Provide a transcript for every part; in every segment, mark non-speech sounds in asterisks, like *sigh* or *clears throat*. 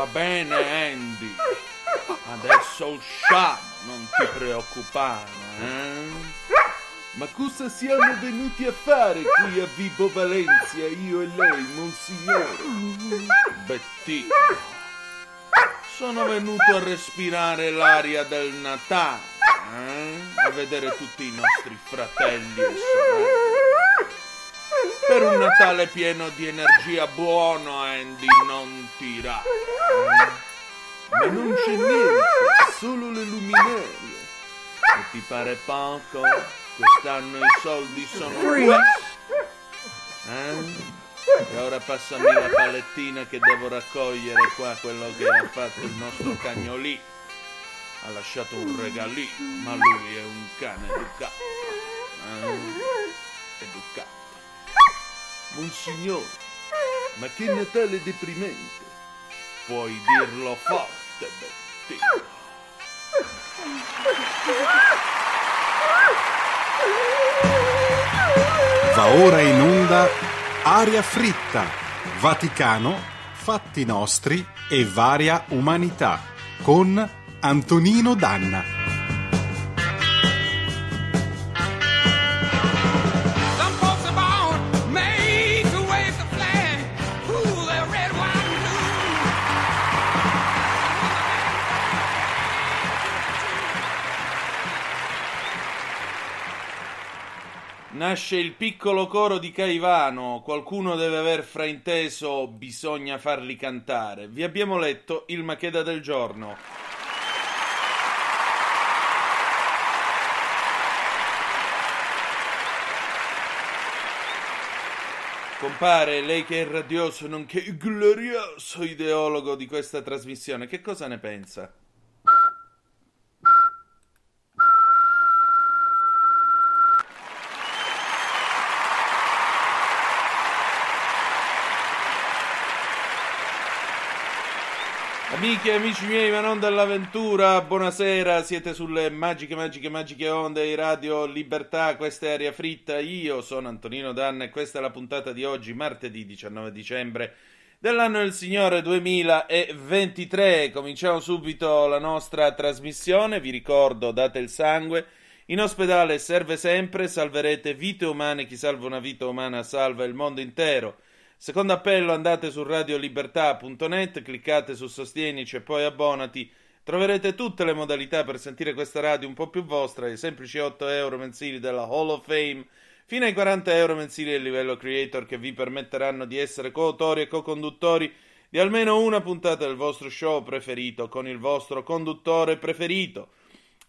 Va bene, Andy. Adesso usciamo, non ti preoccupare, eh? Ma cosa siamo venuti a fare qui a Vibo Valencia, io e lei, monsignore? Bettino. Sono venuto a respirare l'aria del Natale, eh? a vedere tutti i nostri fratelli e sorelle. Per un Natale pieno di energia buono, Andy, non tira. Ma non c'è niente, solo le luminarie. E ti pare poco? Quest'anno i soldi sono questi. Eh? E ora passami la palettina che devo raccogliere qua quello che ha fatto il nostro cagnolì. Ha lasciato un regalino, ma lui è un cane educato. Eh? Educato. Monsignore, ma che Natale deprimente. Puoi dirlo forte, Bettino. Va ora in onda Aria fritta, Vaticano, fatti nostri e varia umanità con Antonino Danna. Nasce il piccolo coro di Caivano, qualcuno deve aver frainteso, bisogna farli cantare. Vi abbiamo letto il Macheda del giorno. Compare, lei che è radioso nonché glorioso ideologo di questa trasmissione, che cosa ne pensa? Amiche e amici miei, ma non dell'avventura, buonasera, siete sulle magiche, magiche, magiche onde di Radio Libertà, questa è Aria Fritta, io sono Antonino Danna e questa è la puntata di oggi, martedì 19 dicembre dell'anno del Signore 2023. Cominciamo subito la nostra trasmissione, vi ricordo, date il sangue, in ospedale serve sempre, salverete vite umane, chi salva una vita umana salva il mondo intero. Secondo appello andate su radiolibertà.net, cliccate su Sostienici e poi abbonati. Troverete tutte le modalità per sentire questa radio un po' più vostra, i semplici 8 euro mensili della Hall of Fame, fino ai 40 euro mensili del livello creator che vi permetteranno di essere coautori e co-conduttori di almeno una puntata del vostro show preferito con il vostro conduttore preferito.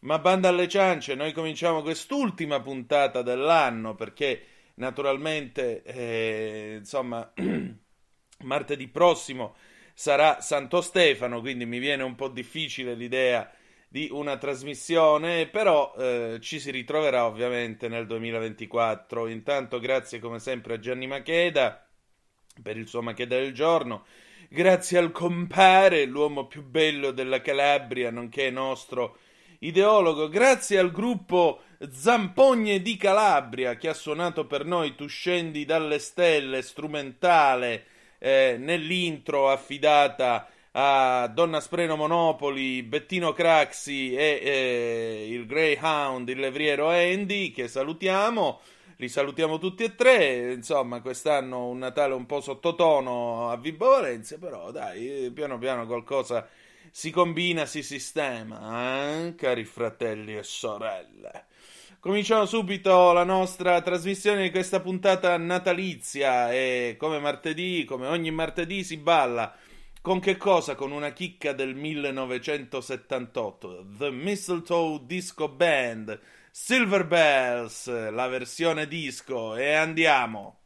Ma banda alle ciance, noi cominciamo quest'ultima puntata dell'anno perché naturalmente, eh, insomma, *clears throat* martedì prossimo sarà Santo Stefano, quindi mi viene un po' difficile l'idea di una trasmissione, però eh, ci si ritroverà ovviamente nel 2024. Intanto grazie come sempre a Gianni Macheda per il suo Macheda del giorno. Grazie al compare, l'uomo più bello della Calabria, nonché nostro ideologo. Grazie al gruppo Zampogne di Calabria che ha suonato per noi Tu scendi dalle stelle, strumentale eh, nell'intro affidata a Donna Spreno Monopoli, Bettino Craxi e eh, il Greyhound, il levriero Andy che salutiamo. Li salutiamo tutti e tre. Insomma, quest'anno un Natale un po' sottotono a Vibo Valencia, però dai, piano piano qualcosa si combina, si sistema, eh? cari fratelli e sorelle. Cominciamo subito la nostra trasmissione di questa puntata natalizia e come martedì, come ogni martedì si balla. Con che cosa? Con una chicca del 1978, The Mistletoe Disco Band, Silver Bells, la versione disco e andiamo.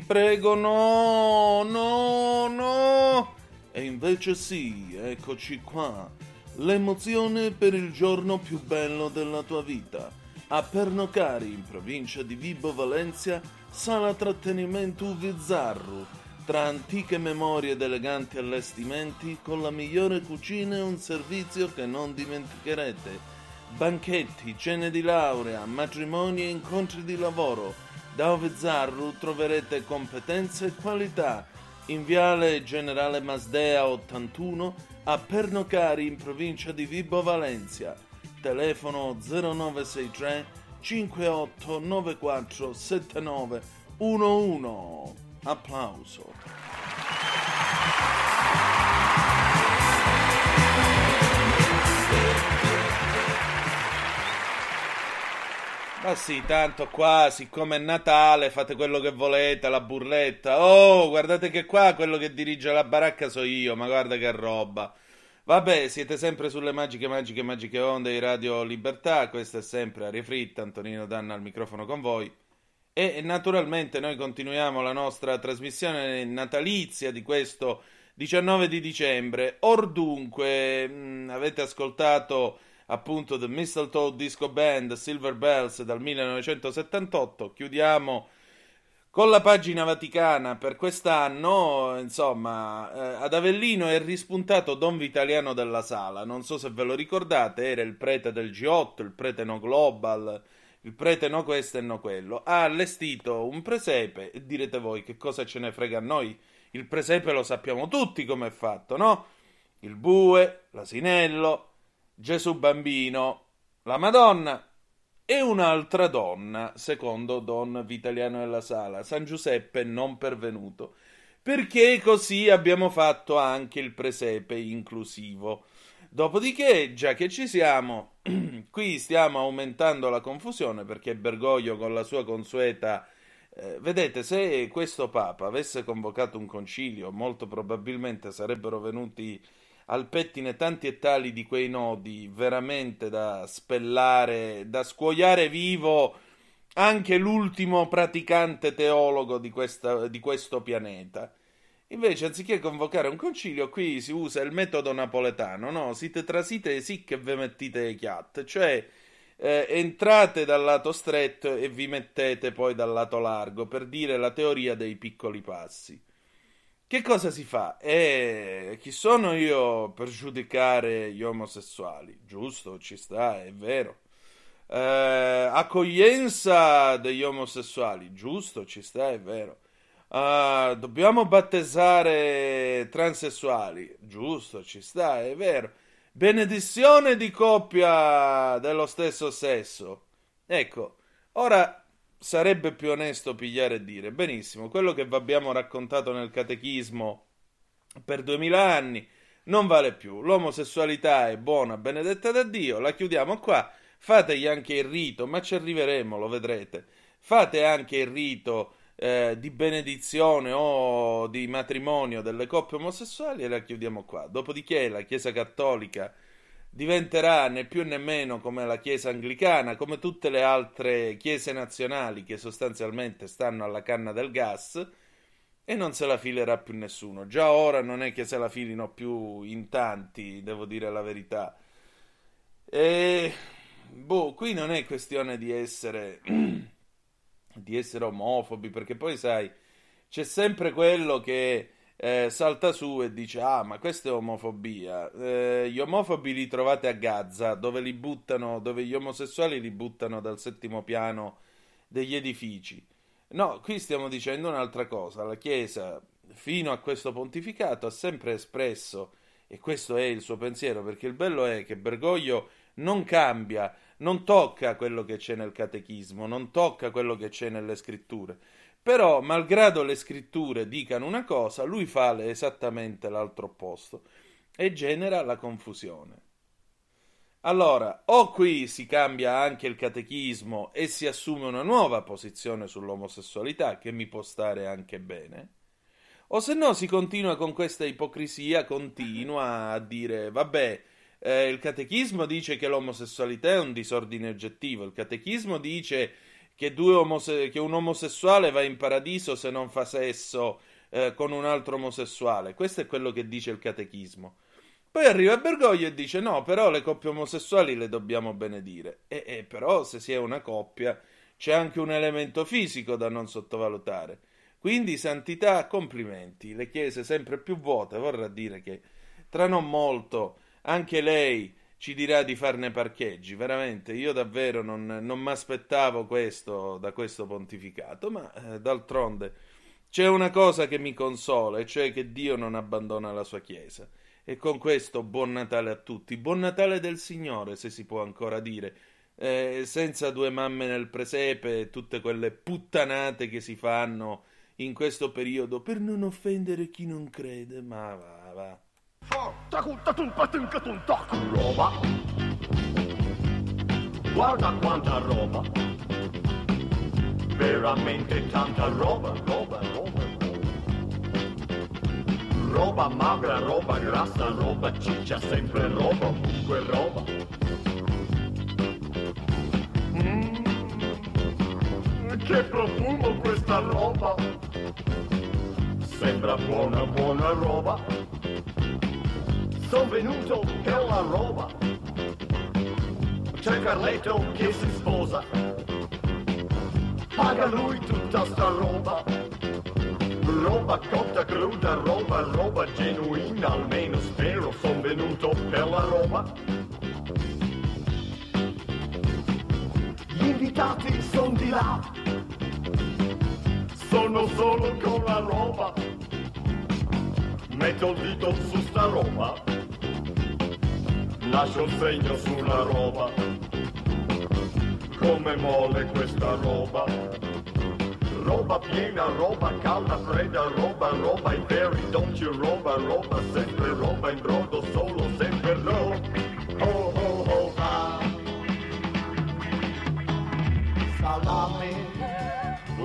Ti prego, no, no, no. E invece sì, eccoci qua. L'emozione per il giorno più bello della tua vita. A Pernocari, in provincia di Vibo Valencia, sala trattenimento Uvizzarru. Tra antiche memorie ed eleganti allestimenti, con la migliore cucina e un servizio che non dimenticherete. Banchetti, cene di laurea, matrimoni e incontri di lavoro. Da Ovezzarru troverete competenze e qualità. In viale Generale Masdea 81 a Pernocari in provincia di Vibo Valencia. Telefono 0963 5894 7911. Applauso. Ma sì, tanto qua, siccome è Natale, fate quello che volete, la burletta. Oh, guardate che qua quello che dirige la baracca so io, ma guarda che roba. Vabbè, siete sempre sulle magiche, magiche, magiche onde di Radio Libertà. Questa è sempre Aria Fritta, Antonino Danna al microfono con voi. E naturalmente noi continuiamo la nostra trasmissione natalizia di questo 19 di dicembre. Or dunque, mh, avete ascoltato appunto The Mistletoe Disco Band Silver Bells dal 1978. Chiudiamo con la pagina vaticana per quest'anno. Insomma, eh, ad Avellino è rispuntato Don Vitaliano della Sala. Non so se ve lo ricordate, era il prete del G8, il prete no global. Il prete no questo e no quello. Ha allestito un presepe e direte voi che cosa ce ne frega a noi. Il presepe lo sappiamo tutti come è fatto, no? Il bue, l'asinello, Gesù bambino, la Madonna e un'altra donna, secondo Don Vitaliano della Sala, San Giuseppe non pervenuto, perché così abbiamo fatto anche il presepe inclusivo. Dopodiché, già che ci siamo, *clears throat* qui stiamo aumentando la confusione perché Bergoglio con la sua consueta eh, vedete, se questo Papa avesse convocato un concilio, molto probabilmente sarebbero venuti al pettine tanti e tali di quei nodi veramente da spellare, da scuoiare vivo anche l'ultimo praticante teologo di, questa, di questo pianeta. Invece, anziché convocare un concilio, qui si usa il metodo napoletano, no? Site trasite sì che ve mettite chiat, cioè eh, entrate dal lato stretto e vi mettete poi dal lato largo, per dire la teoria dei piccoli passi. Che cosa si fa? E chi sono io per giudicare gli omosessuali? Giusto, ci sta, è vero. Eh, accoglienza degli omosessuali? Giusto, ci sta, è vero. Uh, dobbiamo battezzare transessuali? Giusto, ci sta, è vero. Benedizione di coppia dello stesso sesso? Ecco, ora sarebbe più onesto pigliare e dire, benissimo, quello che vi abbiamo raccontato nel catechismo per duemila anni non vale più, l'omosessualità è buona, benedetta da Dio, la chiudiamo qua, fategli anche il rito, ma ci arriveremo, lo vedrete, fate anche il rito eh, di benedizione o di matrimonio delle coppie omosessuali e la chiudiamo qua. Dopodiché la Chiesa Cattolica diventerà né più né meno come la Chiesa anglicana, come tutte le altre chiese nazionali che sostanzialmente stanno alla canna del gas e non se la filerà più nessuno. Già ora non è che se la filino più in tanti, devo dire la verità. E boh, qui non è questione di essere *clears throat* di essere omofobi, perché poi sai, c'è sempre quello che eh, salta su e dice: Ah, ma questa è omofobia. Eh, gli omofobi li trovate a Gaza, dove li buttano, dove gli omosessuali li buttano dal settimo piano degli edifici. No, qui stiamo dicendo un'altra cosa. La Chiesa, fino a questo pontificato, ha sempre espresso, e questo è il suo pensiero, perché il bello è che Bergoglio non cambia, non tocca quello che c'è nel catechismo, non tocca quello che c'è nelle scritture però, malgrado le scritture dicano una cosa, lui fa esattamente l'altro opposto e genera la confusione. Allora, o qui si cambia anche il catechismo e si assume una nuova posizione sull'omosessualità, che mi può stare anche bene, o se no si continua con questa ipocrisia continua a dire, vabbè, Eh, il catechismo dice che l'omosessualità è un disordine oggettivo. Il catechismo dice che, omose- che un omosessuale va in paradiso se non fa sesso eh, con un altro omosessuale. Questo è quello che dice il catechismo. Poi arriva Bergoglio e dice: No, però le coppie omosessuali le dobbiamo benedire. E, e però, se si è una coppia, c'è anche un elemento fisico da non sottovalutare. Quindi, santità, complimenti. Le chiese sempre più vuote, vorrà dire che tra non molto anche lei ci dirà di farne parcheggi. Veramente, io davvero non, non mi aspettavo questo da questo pontificato, ma eh, d'altronde c'è una cosa che mi consola, e cioè che Dio non abbandona la sua Chiesa. E con questo buon Natale a tutti, buon Natale del Signore, se si può ancora dire, eh, senza due mamme nel presepe e tutte quelle puttanate che si fanno in questo periodo per non offendere chi non crede, ma va, va. Roba. Guarda quanta roba. Veramente tanta roba, roba, roba. Roba magra, roba grassa, roba ciccia, sempre roba, ovunque roba. Mm, che profumo questa roba. Sembra buona, buona roba. Sono venuto per la roba. C'è Carletto che si sposa. Paga lui tutta sta roba. Roba cotta, cruda, roba, roba genuina, almeno spero son venuto per la roba. Gli invitati son di là. Sono solo con la roba. Metto il dito su sta roba. Lascio il segno sulla roba. Come mole questa roba. Roba piena, roba calda, fredda, roba, roba i peri, don't you roba, roba, sempre roba in brodo, solo sempre no. Oh oh oh ah. Salame,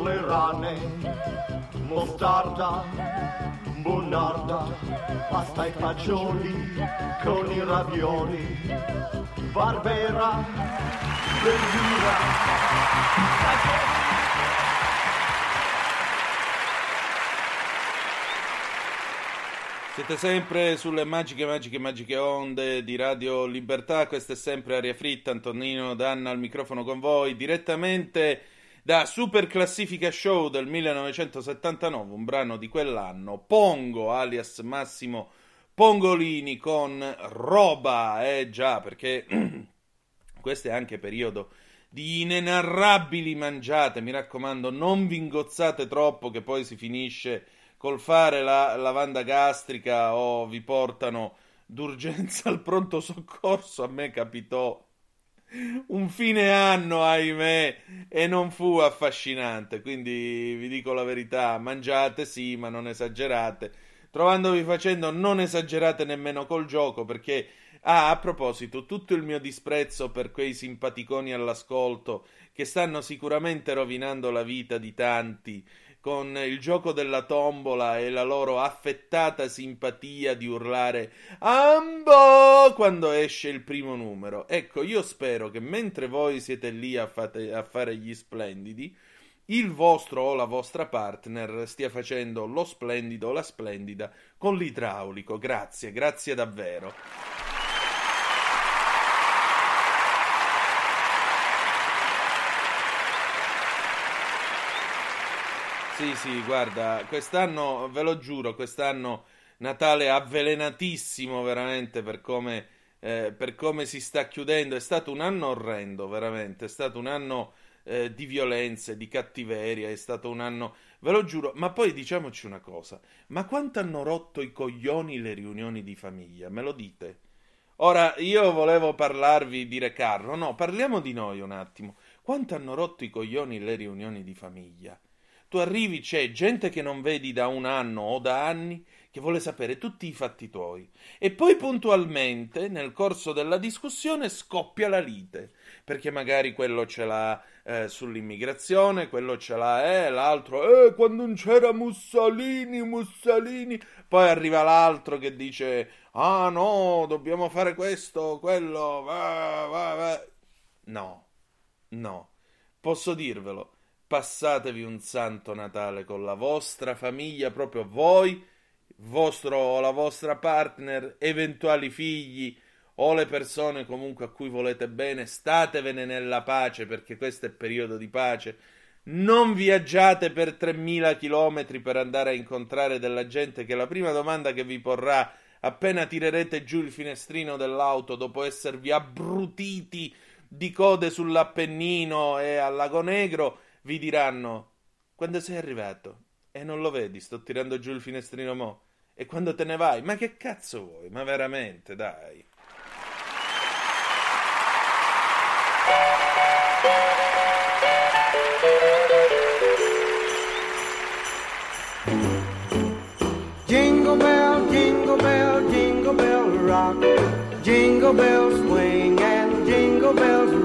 le rane, mostarda, bonarda, pasta e fagioli, con i ravioli, barbera, verdura. Siete sempre sulle magiche, magiche, magiche onde di Radio Libertà. Questa è sempre Aria Fritta. Antonino Danna al microfono con voi direttamente da Super Classifica Show del 1979, un brano di quell'anno. Pongo alias Massimo Pongolini con Roba. Eh già, perché *clears throat* questo è anche periodo di inenarrabili mangiate. Mi raccomando, non vi ingozzate troppo, che poi si finisce col fare la lavanda gastrica o vi portano d'urgenza al pronto soccorso. A me capitò un fine anno, ahimè, e non fu affascinante. Quindi vi dico la verità: mangiate sì, ma non esagerate. Trovandovi facendo, non esagerate nemmeno col gioco, perché. Ah, a proposito, tutto il mio disprezzo per quei simpaticoni all'ascolto che stanno sicuramente rovinando la vita di tanti con il gioco della tombola e la loro affettata simpatia di urlare Ambo quando esce il primo numero. Ecco, io spero che mentre voi siete lì a, fate, a fare gli splendidi, il vostro o la vostra partner stia facendo lo splendido o la splendida con l'idraulico. Grazie, grazie davvero. Sì, sì, guarda, quest'anno, ve lo giuro, quest'anno Natale avvelenatissimo veramente per come, eh, per come si sta chiudendo. È stato un anno orrendo, veramente. È stato un anno eh, di violenze, di cattiveria. È stato un anno, ve lo giuro. Ma poi diciamoci una cosa: ma quanto hanno rotto i coglioni le riunioni di famiglia? Me lo dite? Ora, io volevo parlarvi di Re Carlo. No, parliamo di noi un attimo. Quanto hanno rotto i coglioni le riunioni di famiglia? Tu arrivi, c'è gente che non vedi da un anno o da anni, che vuole sapere tutti i fatti tuoi. E poi puntualmente, nel corso della discussione, scoppia la lite, perché magari quello ce l'ha eh, sull'immigrazione, quello ce l'ha, eh, l'altro, eh, quando non c'era Mussolini, Mussolini. Poi arriva l'altro che dice, ah no, dobbiamo fare questo, quello, va, va, va. No, no, posso dirvelo, passatevi un santo Natale con la vostra famiglia, proprio voi, vostro o la vostra partner, eventuali figli o le persone comunque a cui volete bene, statevene nella pace perché questo è periodo di pace. Non viaggiate per 3000 km per andare a incontrare della gente che la prima domanda che vi porrà appena tirerete giù il finestrino dell'auto dopo esservi abbrutiti di code sull'Appennino e al Lago Negro vi diranno quando sei arrivato e non lo vedi, sto tirando giù il finestrino mo. E quando te ne vai? Ma che cazzo vuoi? Ma veramente, dai. Jingle bell, jingle bell, jingle bell rock. Jingle bells swing and jingle bells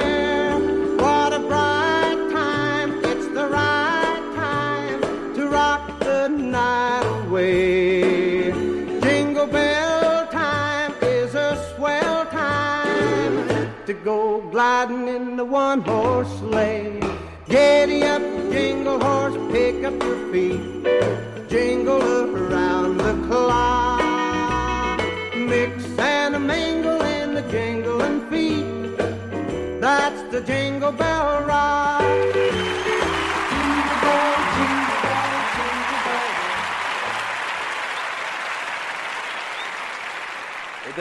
Away. Jingle bell time is a swell time to go gliding in the one horse sleigh. Giddy up, jingle horse, pick up your feet. Jingle around the clock. Mix and mingle in the jingling feet. That's the jingle bell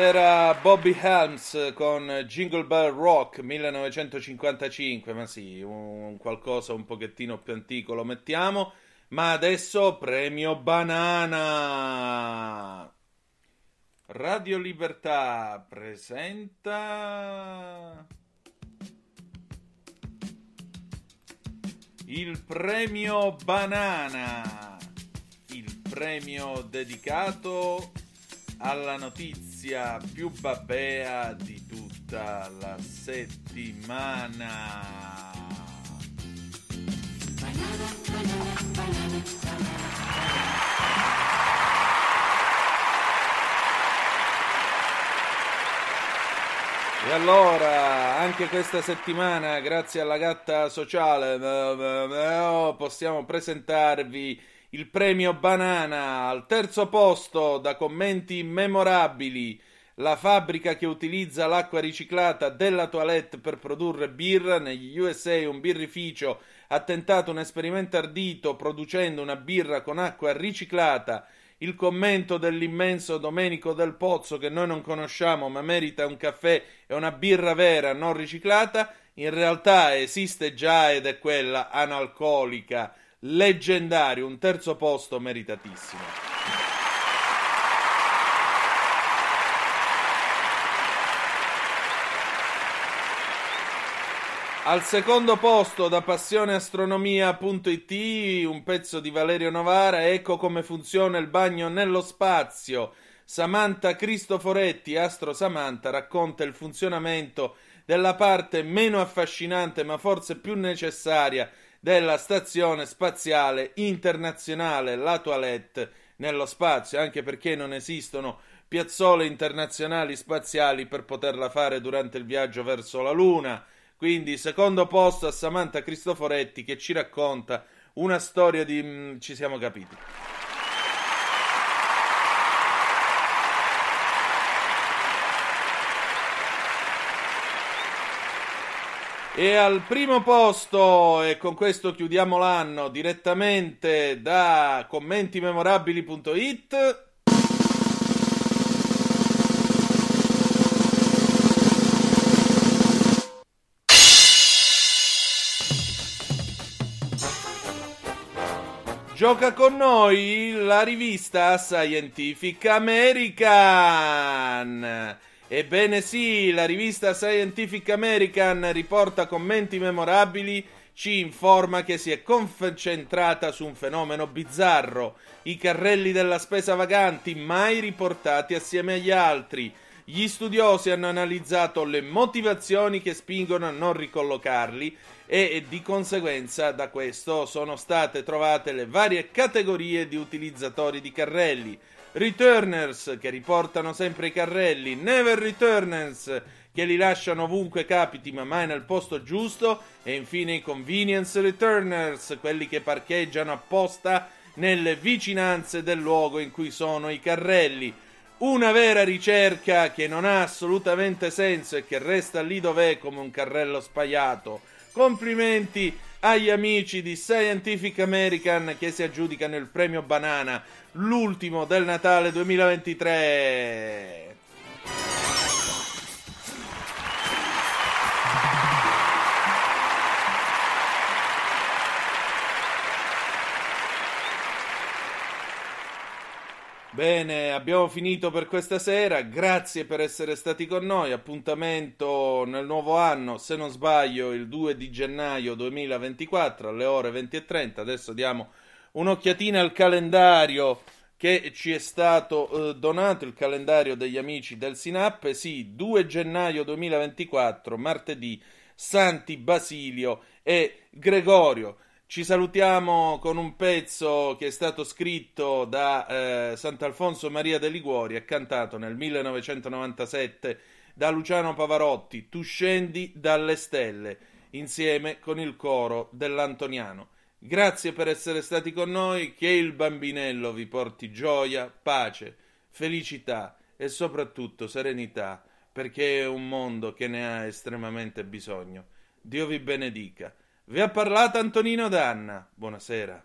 era Bobby Helms con Jingle Bell Rock 1955, ma sì, un qualcosa un pochettino più antico lo mettiamo. Ma adesso premio banana. Radio Libertà presenta il premio banana, il premio dedicato alla notizia più babbea di tutta la settimana. E allora, anche questa settimana, grazie alla gatta sociale, eh, eh, oh, possiamo presentarvi il premio Banana al terzo posto da commenti memorabili. La fabbrica che utilizza l'acqua riciclata della toilette per produrre birra negli USA, un birrificio ha tentato un esperimento ardito producendo una birra con acqua riciclata. Il commento dell'immenso Domenico Del Pozzo, che noi non conosciamo, ma merita un caffè e una birra vera non riciclata, in realtà esiste già ed è quella analcolica, leggendario, un terzo posto meritatissimo. Al secondo posto da passioneastronomia.it un pezzo di Valerio Novara, ecco come funziona il bagno nello spazio. Samantha Cristoforetti, Astro Samantha, racconta il funzionamento della parte meno affascinante ma forse più necessaria della stazione spaziale internazionale, la Toilette, nello spazio, anche perché non esistono piazzole internazionali spaziali per poterla fare durante il viaggio verso la Luna. Quindi, secondo posto a Samantha Cristoforetti che ci racconta una storia di. mm, ci siamo capiti. E al primo posto, e con questo chiudiamo l'anno direttamente da commentimemorabili.it. Gioca con noi la rivista Scientific American Ebbene sì, la rivista Scientific American riporta commenti memorabili, ci informa che si è concentrata su un fenomeno bizzarro, i carrelli della spesa vaganti mai riportati assieme agli altri. Gli studiosi hanno analizzato le motivazioni che spingono a non ricollocarli e di conseguenza da questo sono state trovate le varie categorie di utilizzatori di carrelli. Returners che riportano sempre i carrelli, Never Returners che li lasciano ovunque capiti ma mai nel posto giusto e infine i Convenience Returners, quelli che parcheggiano apposta nelle vicinanze del luogo in cui sono i carrelli. Una vera ricerca che non ha assolutamente senso e che resta lì dov'è come un carrello spaiato. Complimenti agli amici di Scientific American che si aggiudicano il premio Banana, l'ultimo del Natale 2023. Bene, abbiamo finito per questa sera. Grazie per essere stati con noi. Appuntamento nel nuovo anno, se non sbaglio, il 2 di gennaio 2024 alle ore 20.30. Adesso diamo un'occhiatina al calendario che ci è stato eh, donato, il calendario degli amici del Sinap. Sì, 2 gennaio 2024, martedì, Santi Basilio e Gregorio. Ci salutiamo con un pezzo che è stato scritto da eh, Sant'Alfonso Maria de Liguori e cantato nel 1997 da Luciano Pavarotti, Tu scendi dalle stelle, insieme con il coro dell'Antoniano. Grazie per essere stati con noi, che il bambinello vi porti gioia, pace, felicità e soprattutto serenità, perché è un mondo che ne ha estremamente bisogno. Dio vi benedica. Vi ha parlato Antonino Danna. Buonasera.